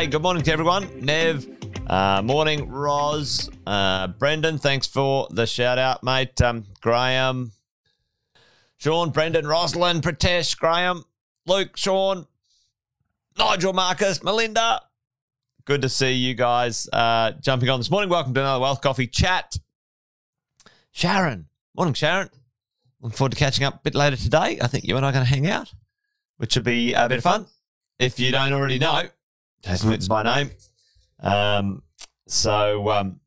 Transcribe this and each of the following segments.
Hey, good morning to everyone. Nev, uh, morning, Roz, uh, Brendan, thanks for the shout out, mate. Um, Graham, Sean, Brendan, Rosalind, Pratesh, Graham, Luke, Sean, Nigel, Marcus, Melinda. Good to see you guys uh, jumping on this morning. Welcome to another Wealth Coffee chat. Sharon, morning, Sharon. Looking forward to catching up a bit later today. I think you and I are going to hang out, which will be a bit of fun. If you don't already know, Witten's my name. Um, so um,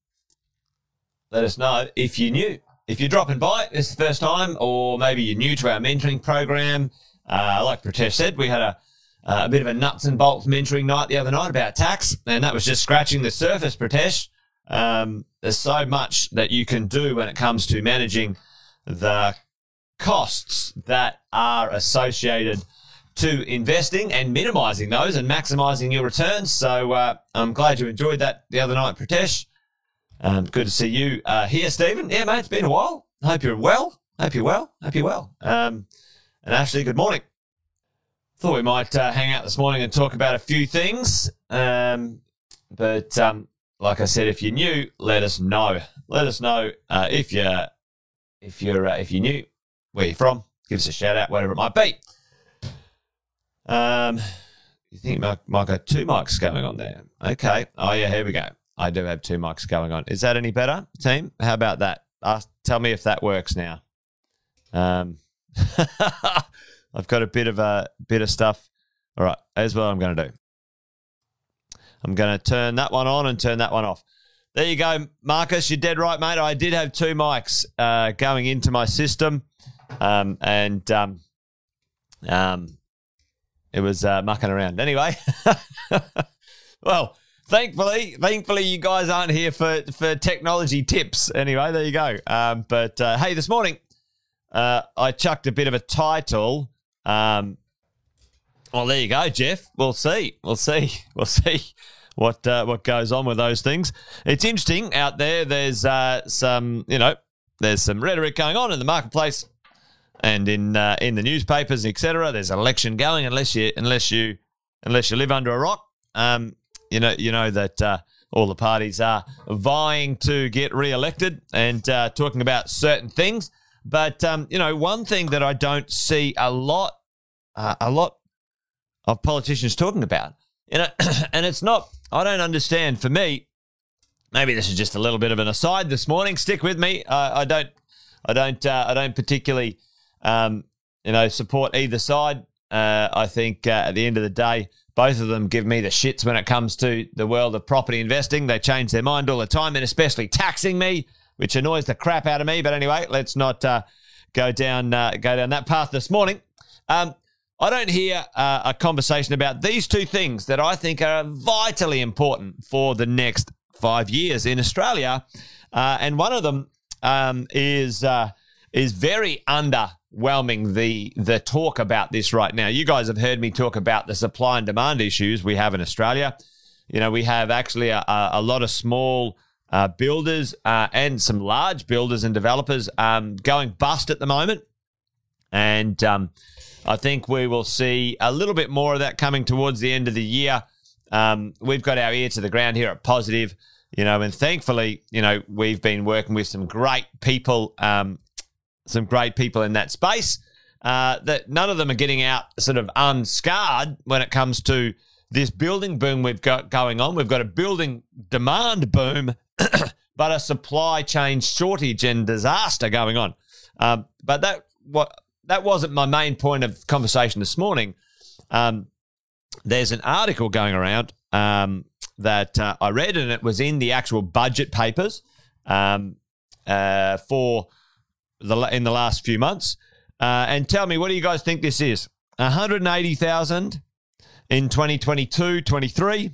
let us know if you're new. If you're dropping by, this is the first time, or maybe you're new to our mentoring program. Uh, like Pratesh said, we had a, a bit of a nuts and bolts mentoring night the other night about tax, and that was just scratching the surface, Pratesh. Um, there's so much that you can do when it comes to managing the costs that are associated to investing and minimizing those and maximizing your returns. So uh, I'm glad you enjoyed that the other night, Pratesh. Um, good to see you uh, here, Stephen. Yeah, mate, it's been a while. Hope you're well. Hope you're well. Hope you're well. Um, and Ashley, good morning. Thought we might uh, hang out this morning and talk about a few things. Um, but um, like I said, if you're new, let us know. Let us know uh, if you're if you're uh, if you're new, where you're from. Give us a shout out, whatever it might be. Um, you think might, might got two mics going on there? Okay. Oh yeah, here we go. I do have two mics going on. Is that any better, team? How about that? Ask, tell me if that works now. Um, I've got a bit of a bit of stuff. All right, here's what I'm going to do. I'm going to turn that one on and turn that one off. There you go, Marcus. You're dead right, mate. I did have two mics uh, going into my system, um, and um, um, it was uh, mucking around. Anyway, well, thankfully, thankfully, you guys aren't here for for technology tips. Anyway, there you go. Um, but uh, hey, this morning uh, I chucked a bit of a title. Um, well, there you go, Jeff. We'll see. We'll see. We'll see what uh, what goes on with those things. It's interesting out there. There's uh, some, you know, there's some rhetoric going on in the marketplace and in uh, in the newspapers, etc. There's an election going unless you unless you unless you live under a rock. Um, you know you know that uh, all the parties are vying to get re-elected and uh, talking about certain things. But um, you know one thing that I don't see a lot uh, a lot of politicians talking about, you know, and it's not. I don't understand. For me, maybe this is just a little bit of an aside this morning. Stick with me. I don't. I don't. Uh, I don't particularly um, you know, support either side. Uh, I think uh, at the end of the day, both of them give me the shits when it comes to the world of property investing. They change their mind all the time, and especially taxing me, which annoys the crap out of me. But anyway, let's not uh, go down uh, go down that path this morning. Um, I don't hear uh, a conversation about these two things that I think are vitally important for the next five years in Australia, uh, and one of them um, is is very under whelming the the talk about this right now. You guys have heard me talk about the supply and demand issues we have in Australia. You know, we have actually a, a lot of small uh, builders uh, and some large builders and developers um, going bust at the moment, and um, I think we will see a little bit more of that coming towards the end of the year. Um, we've got our ear to the ground here at Positive, you know, and thankfully, you know, we've been working with some great people um, some great people in that space. Uh, that none of them are getting out sort of unscarred when it comes to this building boom we've got going on. We've got a building demand boom, but a supply chain shortage and disaster going on. Um, but that what that wasn't my main point of conversation this morning. Um, there's an article going around um, that uh, I read, and it was in the actual budget papers um, uh, for the, in the last few months. Uh, and tell me, what do you guys think this is? 180,000 in 2022 23,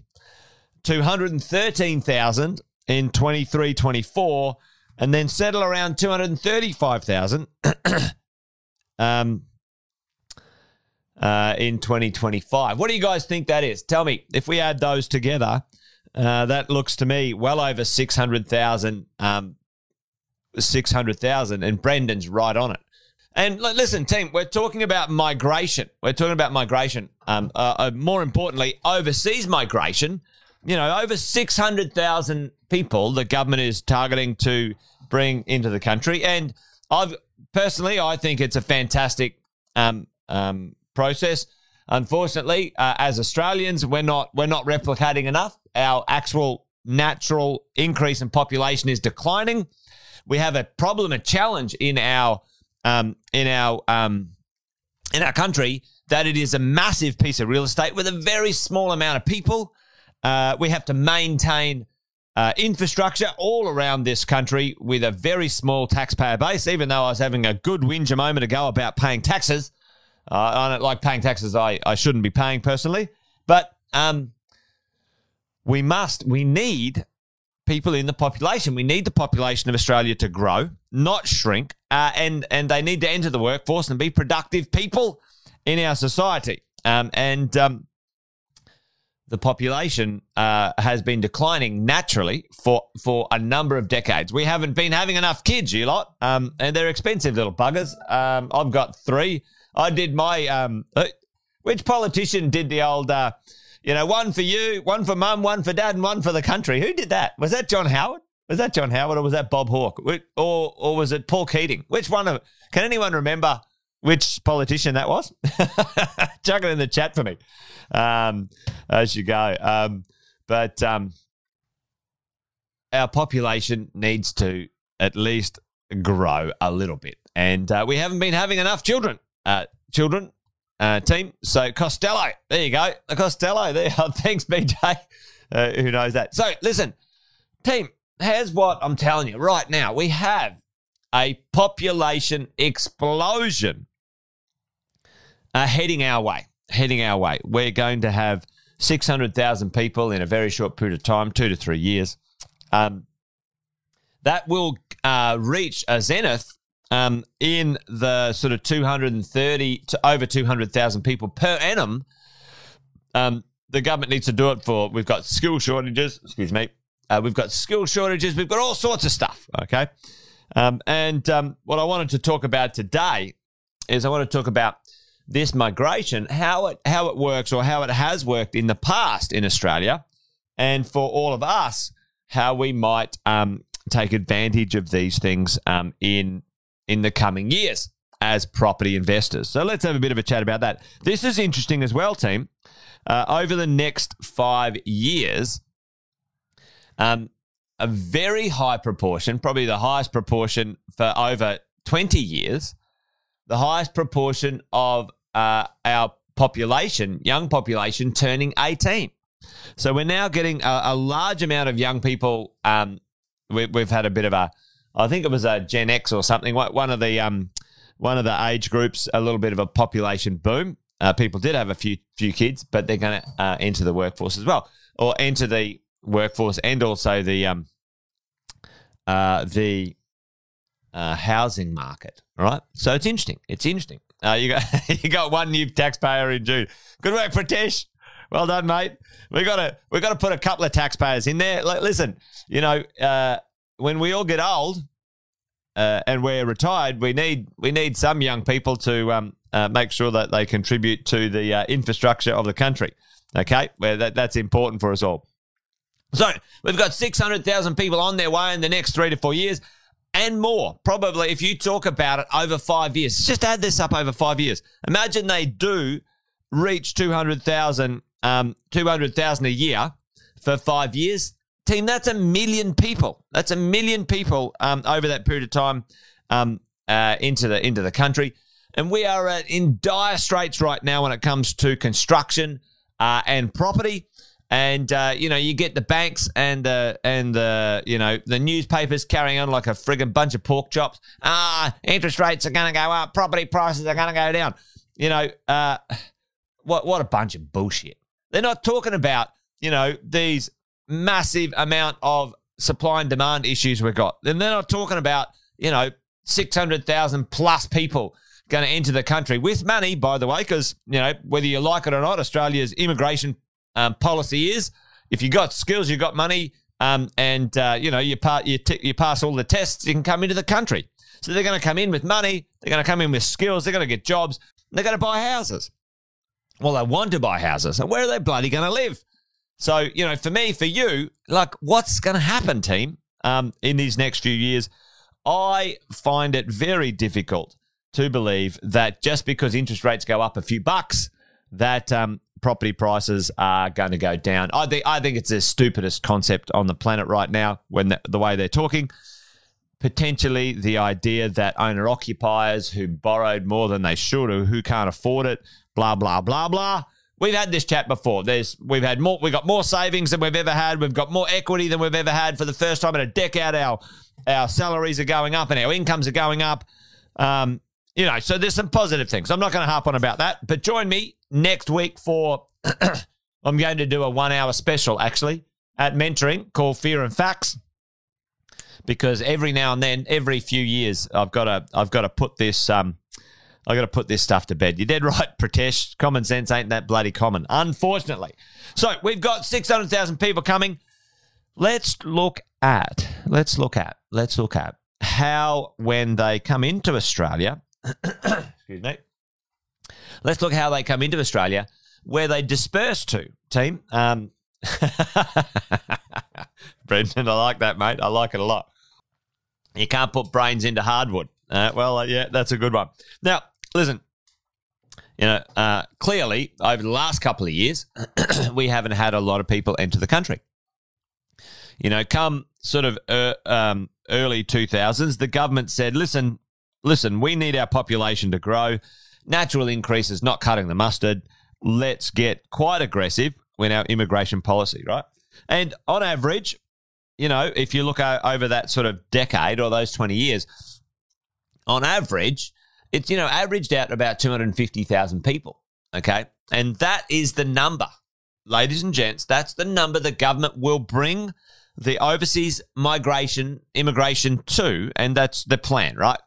213,000 in 23 24, and then settle around 235,000 um, uh, in 2025. What do you guys think that is? Tell me, if we add those together, uh, that looks to me well over 600,000 um, 600,000 and Brendan's right on it. And listen, team, we're talking about migration. We're talking about migration. Um, uh, uh, more importantly, overseas migration. you know, over 600,000 people the government is targeting to bring into the country. And I've personally, I think it's a fantastic um, um, process. Unfortunately, uh, as Australians, we're not we're not replicating enough. Our actual natural increase in population is declining. We have a problem, a challenge in our um, in our um, in our country that it is a massive piece of real estate with a very small amount of people. Uh, we have to maintain uh, infrastructure all around this country with a very small taxpayer base. Even though I was having a good whinge a moment ago about paying taxes, uh, I don't like paying taxes. I, I shouldn't be paying personally, but um, we must, we need people in the population. We need the population of Australia to grow, not shrink, uh, and and they need to enter the workforce and be productive people in our society. Um, and um, the population uh, has been declining naturally for for a number of decades. We haven't been having enough kids, you lot, um, and they're expensive little buggers. Um, I've got three. I did my. Um, uh, which politician did the old? Uh, you know, one for you, one for mum, one for dad, and one for the country. Who did that? Was that John Howard? Was that John Howard or was that Bob Hawke? Or or was it Paul Keating? Which one of? Can anyone remember which politician that was? Chuck it in the chat for me um, as you go. Um, but um, our population needs to at least grow a little bit, and uh, we haven't been having enough children. Uh, children uh, team. So Costello, there you go, Costello. There, thanks, BJ. Uh, who knows that? So listen, team. Here's what I'm telling you right now. We have a population explosion uh, heading our way. Heading our way. We're going to have 600,000 people in a very short period of time, two to three years. Um, that will uh, reach a zenith um, in the sort of 230 to over 200,000 people per annum. Um, the government needs to do it for, we've got skill shortages, excuse me, uh, we've got skill shortages, we've got all sorts of stuff, okay? Um, and um, what I wanted to talk about today is I want to talk about this migration, how it how it works or how it has worked in the past in Australia, and for all of us, how we might um, take advantage of these things um, in in the coming years as property investors. So let's have a bit of a chat about that. This is interesting as well, team. Uh, over the next five years, um, a very high proportion, probably the highest proportion for over 20 years, the highest proportion of uh, our population, young population, turning 18. So we're now getting a, a large amount of young people. Um, we, have had a bit of a I think it was a Gen X or something. One of the um, one of the age groups, a little bit of a population boom. Uh, people did have a few few kids, but they're going to uh, enter the workforce as well, or enter the workforce and also the um, uh, the uh, housing market. Right, so it's interesting. It's interesting. Uh, you got you got one new taxpayer in June. Good work, Pratesh. Well done, mate. We got to we got to put a couple of taxpayers in there. Listen, you know, uh, when we all get old uh, and we're retired, we need we need some young people to um, uh, make sure that they contribute to the uh, infrastructure of the country. Okay, where that, that's important for us all. So we've got six hundred thousand people on their way in the next three to four years, and more. Probably, if you talk about it over five years, just add this up over five years. Imagine they do reach two hundred thousand, um, two hundred thousand a year for five years team. That's a million people. That's a million people um, over that period of time um, uh, into the into the country, and we are uh, in dire straits right now when it comes to construction uh, and property. And uh, you know, you get the banks and the and the you know the newspapers carrying on like a friggin' bunch of pork chops. Ah, interest rates are going to go up, property prices are going to go down. You know, uh, what what a bunch of bullshit. They're not talking about you know these massive amount of supply and demand issues we've got. And they're not talking about, you know, 600,000 plus people going to enter the country with money, by the way, because, you know, whether you like it or not, Australia's immigration um, policy is if you've got skills, you've got money, um, and, uh, you know, you, pa- you, t- you pass all the tests, you can come into the country. So they're going to come in with money, they're going to come in with skills, they're going to get jobs, they're going to buy houses. Well, they want to buy houses. And where are they bloody going to live? So, you know, for me, for you, like, what's going to happen, team, um, in these next few years? I find it very difficult to believe that just because interest rates go up a few bucks, that um, property prices are going to go down. I think I think it's the stupidest concept on the planet right now. When the, the way they're talking, potentially the idea that owner occupiers who borrowed more than they should or who can't afford it, blah blah blah blah. We've had this chat before. There's we've had more we've got more savings than we've ever had. We've got more equity than we've ever had for the first time in a decade. Our our salaries are going up and our incomes are going up. Um, you know, so there's some positive things. I'm not going to harp on about that, but join me next week for I'm going to do a one hour special actually at mentoring called Fear and Facts because every now and then, every few years, I've got to I've got to put this um I got to put this stuff to bed. You're dead right, Pratesh. Common sense ain't that bloody common, unfortunately. So we've got six hundred thousand people coming. Let's look at let's look at let's look at how when they come into Australia. excuse me Let's look how they come into Australia, where they disperse to, team. Um, Brendan, I like that, mate. I like it a lot. You can't put brains into hardwood. Uh, well, uh, yeah, that's a good one. Now, listen, you know, uh, clearly over the last couple of years, we haven't had a lot of people enter the country. You know, come sort of uh, um, early 2000s, the government said, listen, listen, we need our population to grow natural increase is not cutting the mustard. Let's get quite aggressive in our immigration policy, right? And on average, you know, if you look over that sort of decade or those 20 years, on average, it's, you know, averaged out about 250,000 people. Okay. And that is the number, ladies and gents, that's the number the government will bring the overseas migration, immigration to. And that's the plan, right?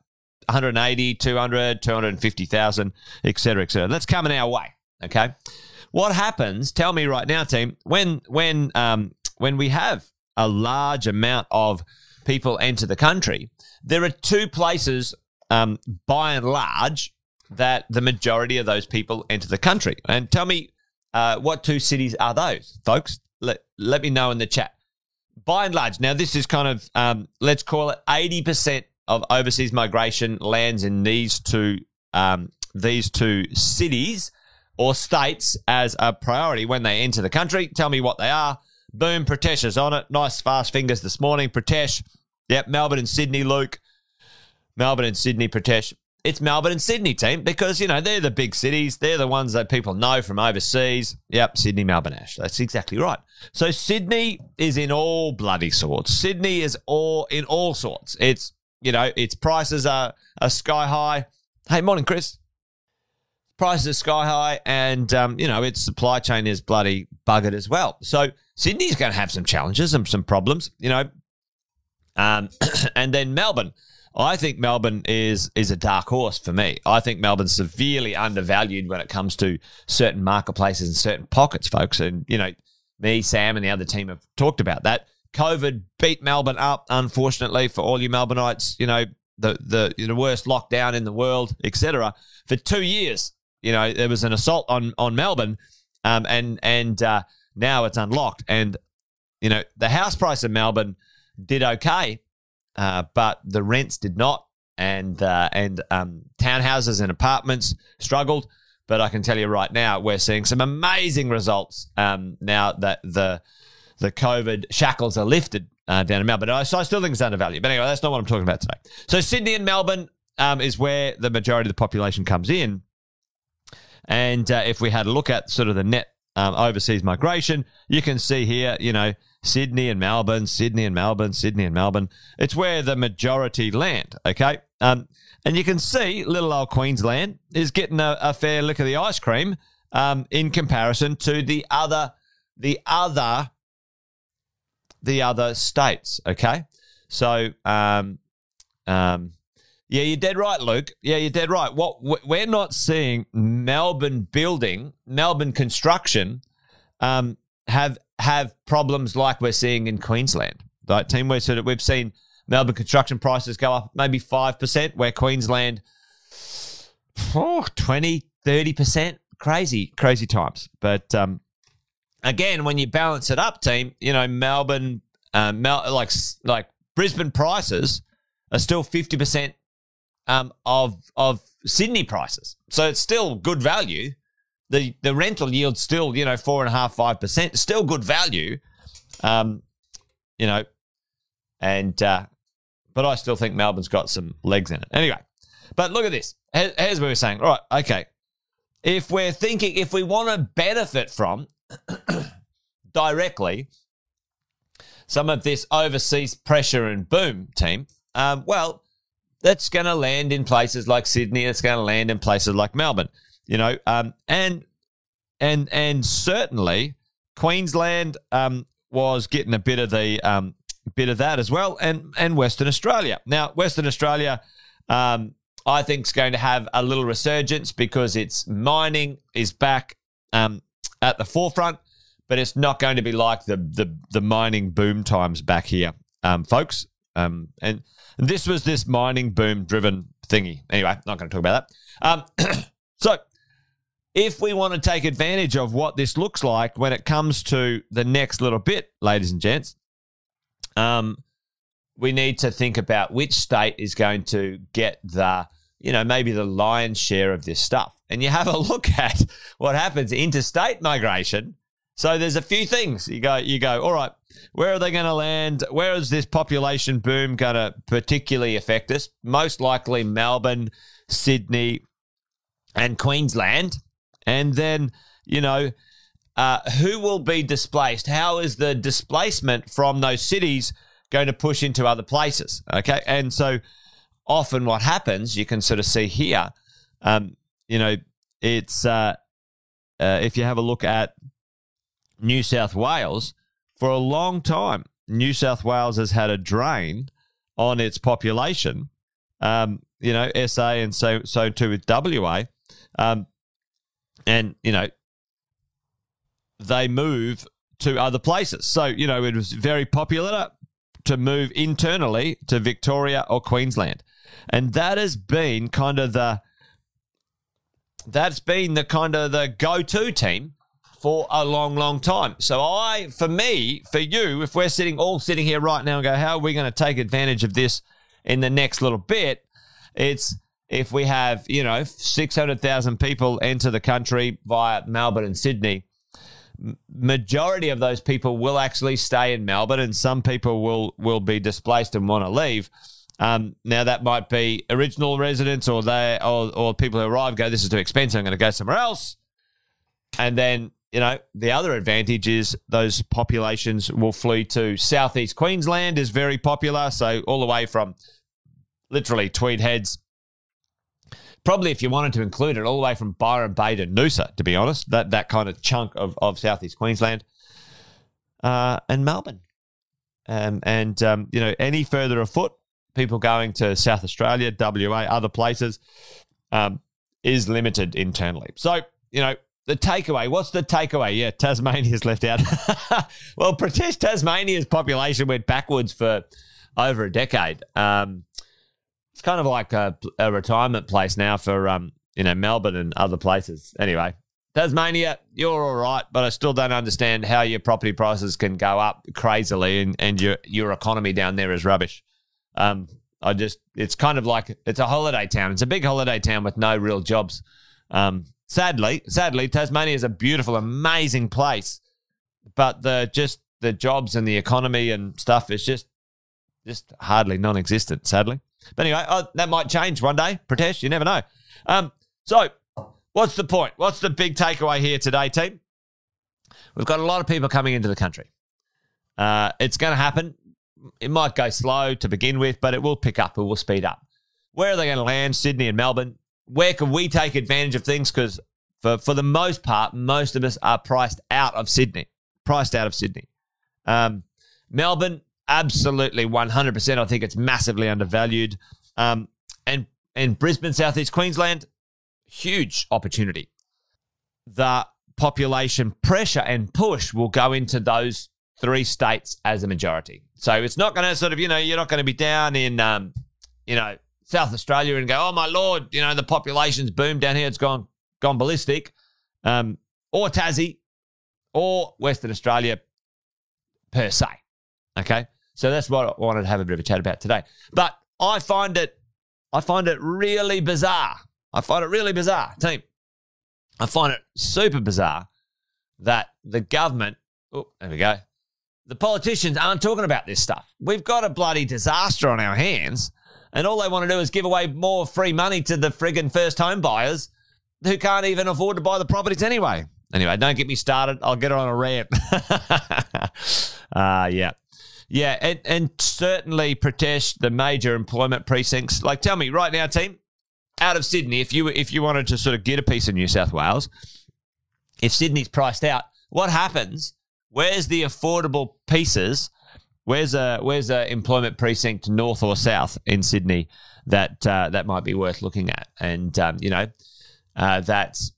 180, 200, 250,000, et cetera, et cetera. That's coming our way. Okay. What happens? Tell me right now, team. When when um, when we have a large amount of people enter the country, there are two places, um, by and large, that the majority of those people enter the country. And tell me, uh, what two cities are those, folks? Let let me know in the chat. By and large, now this is kind of um, let's call it eighty percent of overseas migration lands in these two um, these two cities or states as a priority when they enter the country. Tell me what they are. Boom, Pratesh is on it. Nice fast fingers this morning. Pratesh. Yep, Melbourne and Sydney, Luke. Melbourne and Sydney, Pratesh. It's Melbourne and Sydney team because, you know, they're the big cities. They're the ones that people know from overseas. Yep, Sydney, Melbourne, Ash. That's exactly right. So Sydney is in all bloody sorts. Sydney is all in all sorts. It's you know, its prices are, are sky high. Hey, morning, Chris. Prices are sky high, and um, you know its supply chain is bloody buggered as well. So Sydney's going to have some challenges and some problems, you know. Um, and then Melbourne, I think Melbourne is is a dark horse for me. I think Melbourne's severely undervalued when it comes to certain marketplaces and certain pockets, folks. And you know, me, Sam, and the other team have talked about that. COVID beat Melbourne up, unfortunately, for all you Melbourneites, you know, the the the worst lockdown in the world, etc. For two years, you know, there was an assault on on Melbourne, um, and and uh, now it's unlocked, and you know, the house price in Melbourne did okay, uh, but the rents did not, and uh, and um, townhouses and apartments struggled. But I can tell you right now, we're seeing some amazing results um, now that the the COVID shackles are lifted uh, down in Melbourne. So I still think it's undervalued. But anyway, that's not what I'm talking about today. So Sydney and Melbourne um, is where the majority of the population comes in. And uh, if we had a look at sort of the net um, overseas migration, you can see here, you know, Sydney and Melbourne, Sydney and Melbourne, Sydney and Melbourne. It's where the majority land, okay? Um, and you can see little old Queensland is getting a, a fair lick of the ice cream um, in comparison to the other the other the other states. Okay, so um, um, yeah, you're dead right, Luke. Yeah, you're dead right. What we're not seeing Melbourne building, Melbourne construction, um, have have problems like we're seeing in Queensland. Right, team, we sort of we've seen Melbourne construction prices go up maybe five percent, where Queensland, oh, 20, 30 percent. Crazy, crazy times. But um, again, when you balance it up, team, you know, Melbourne, uh, Mel- like like Brisbane prices are still fifty percent um, of of Sydney prices, so it's still good value. The the rental yield still you know four and a half five percent, still good value. Um, you know, and uh, but I still think Melbourne's got some legs in it. Anyway, but look at this. Here's what we're saying. All right, okay. If we're thinking, if we want to benefit from directly some of this overseas pressure and boom team, um, well, that's going to land in places like Sydney. It's going to land in places like Melbourne. You know, um, and and and certainly Queensland um, was getting a bit of the um, bit of that as well, and and Western Australia. Now, Western Australia, um, I think, is going to have a little resurgence because its mining is back um, at the forefront, but it's not going to be like the the, the mining boom times back here, um, folks. Um, and this was this mining boom driven thingy. Anyway, not going to talk about that. Um, so, if we want to take advantage of what this looks like when it comes to the next little bit, ladies and gents, um, we need to think about which state is going to get the, you know, maybe the lion's share of this stuff. And you have a look at what happens interstate migration. So there's a few things. You go, you go, all right, where are they going to land? Where is this population boom going to particularly affect us? Most likely Melbourne, Sydney, and Queensland. And then, you know, uh, who will be displaced? How is the displacement from those cities going to push into other places? Okay. And so often what happens, you can sort of see here, um, you know, it's uh, uh, if you have a look at New South Wales, for a long time, New South Wales has had a drain on its population. Um, you know, SA and so so too with WA. Um, and you know, they move to other places. So, you know, it was very popular to move internally to Victoria or Queensland. And that has been kind of the that's been the kind of the go-to team for a long, long time. So I, for me, for you, if we're sitting all sitting here right now and go, how are we going to take advantage of this in the next little bit? It's if we have, you know, 600,000 people enter the country via Melbourne and Sydney, majority of those people will actually stay in Melbourne and some people will, will be displaced and want to leave. Um, now that might be original residents or they or, or people who arrive go, this is too expensive, I'm going to go somewhere else. And then you know, the other advantage is those populations will flee to southeast Queensland is very popular. So all the way from literally Tweed Heads, probably if you wanted to include it, all the way from Byron Bay to Noosa, to be honest, that that kind of chunk of, of southeast Queensland uh, and Melbourne. Um, and, um, you know, any further afoot, people going to South Australia, WA, other places, um, is limited internally. So, you know, the takeaway. What's the takeaway? Yeah, Tasmania's left out. well, Pratesh Tasmania's population went backwards for over a decade. Um, it's kind of like a, a, retirement place now for um, you know Melbourne and other places. Anyway, Tasmania, you're all right, but I still don't understand how your property prices can go up crazily and, and your your economy down there is rubbish. Um, I just it's kind of like it's a holiday town. It's a big holiday town with no real jobs. Um, Sadly, sadly, Tasmania is a beautiful, amazing place, but the just the jobs and the economy and stuff is just just hardly non-existent. Sadly, but anyway, oh, that might change one day. Pratesh, you never know. Um, so, what's the point? What's the big takeaway here today, team? We've got a lot of people coming into the country. Uh, it's going to happen. It might go slow to begin with, but it will pick up. It will speed up. Where are they going to land? Sydney and Melbourne where can we take advantage of things? Because for, for the most part, most of us are priced out of Sydney, priced out of Sydney. Um, Melbourne, absolutely 100%. I think it's massively undervalued. Um, and, and Brisbane, Southeast Queensland, huge opportunity. The population pressure and push will go into those three states as a majority. So it's not going to sort of, you know, you're not going to be down in, um, you know, South Australia and go, oh my lord, you know the population's boomed down here, it's gone gone ballistic, um, or Tassie, or Western Australia per se. Okay. So that's what I wanted to have a bit of a chat about today. But I find it, I find it really bizarre. I find it really bizarre, team. I find it super bizarre that the government, oh, there we go, the politicians aren't talking about this stuff. We've got a bloody disaster on our hands, and all they want to do is give away more free money to the friggin' first home buyers who can't even afford to buy the properties anyway. Anyway, don't get me started. I'll get on a rant. uh, yeah. Yeah, and, and certainly, Pratesh, the major employment precincts. Like, tell me right now, team, out of Sydney, if you if you wanted to sort of get a piece of New South Wales, if Sydney's priced out, what happens? Where's the affordable pieces? Where's a where's a employment precinct north or south in Sydney that uh, that might be worth looking at? And um, you know, uh, that's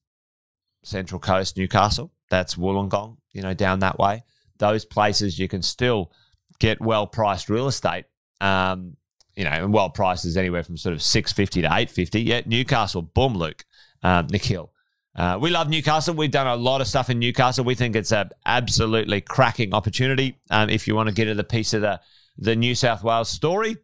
Central Coast, Newcastle. That's Wollongong. You know, down that way. Those places you can still get well priced real estate. Um, you know, and well prices anywhere from sort of six fifty to eight fifty. Yeah, Newcastle, boom, Luke, um, Nikhil. Uh, we love Newcastle. We've done a lot of stuff in Newcastle. We think it's an absolutely cracking opportunity. Um, if you want to get the piece of the the New South Wales story,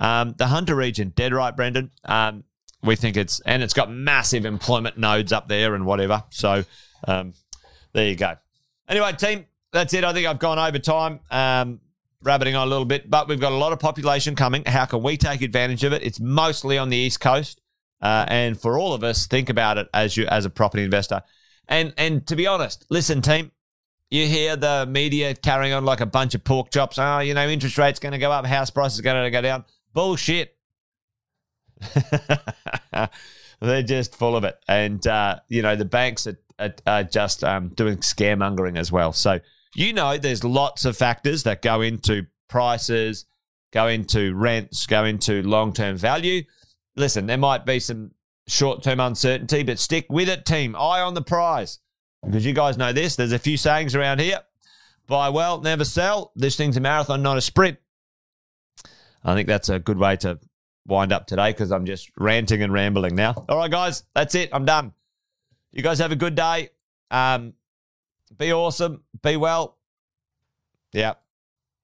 um, the Hunter region, dead right, Brendan. Um, we think it's and it's got massive employment nodes up there and whatever. So um, there you go. Anyway, team, that's it. I think I've gone over time. Rabbiting on a little bit, but we've got a lot of population coming. How can we take advantage of it? It's mostly on the East Coast. Uh, and for all of us, think about it as you as a property investor. And and to be honest, listen, team, you hear the media carrying on like a bunch of pork chops. Oh, you know, interest rates going to go up, house prices going to go down. Bullshit. They're just full of it, and uh, you know the banks are, are, are just um, doing scaremongering as well. So you know there's lots of factors that go into prices, go into rents, go into long term value listen, there might be some short term uncertainty, but stick with it, team. Eye on the prize. Because you guys know this, there's a few sayings around here buy well, never sell. This thing's a marathon, not a sprint. I think that's a good way to wind up today because I'm just ranting and rambling now. All right, guys, that's it. I'm done. You guys have a good day. Um, be awesome. Be well. Yeah,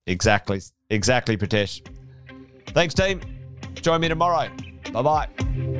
exactly. Exactly, Pratesh. Thanks, team. Join me tomorrow. Bye bye.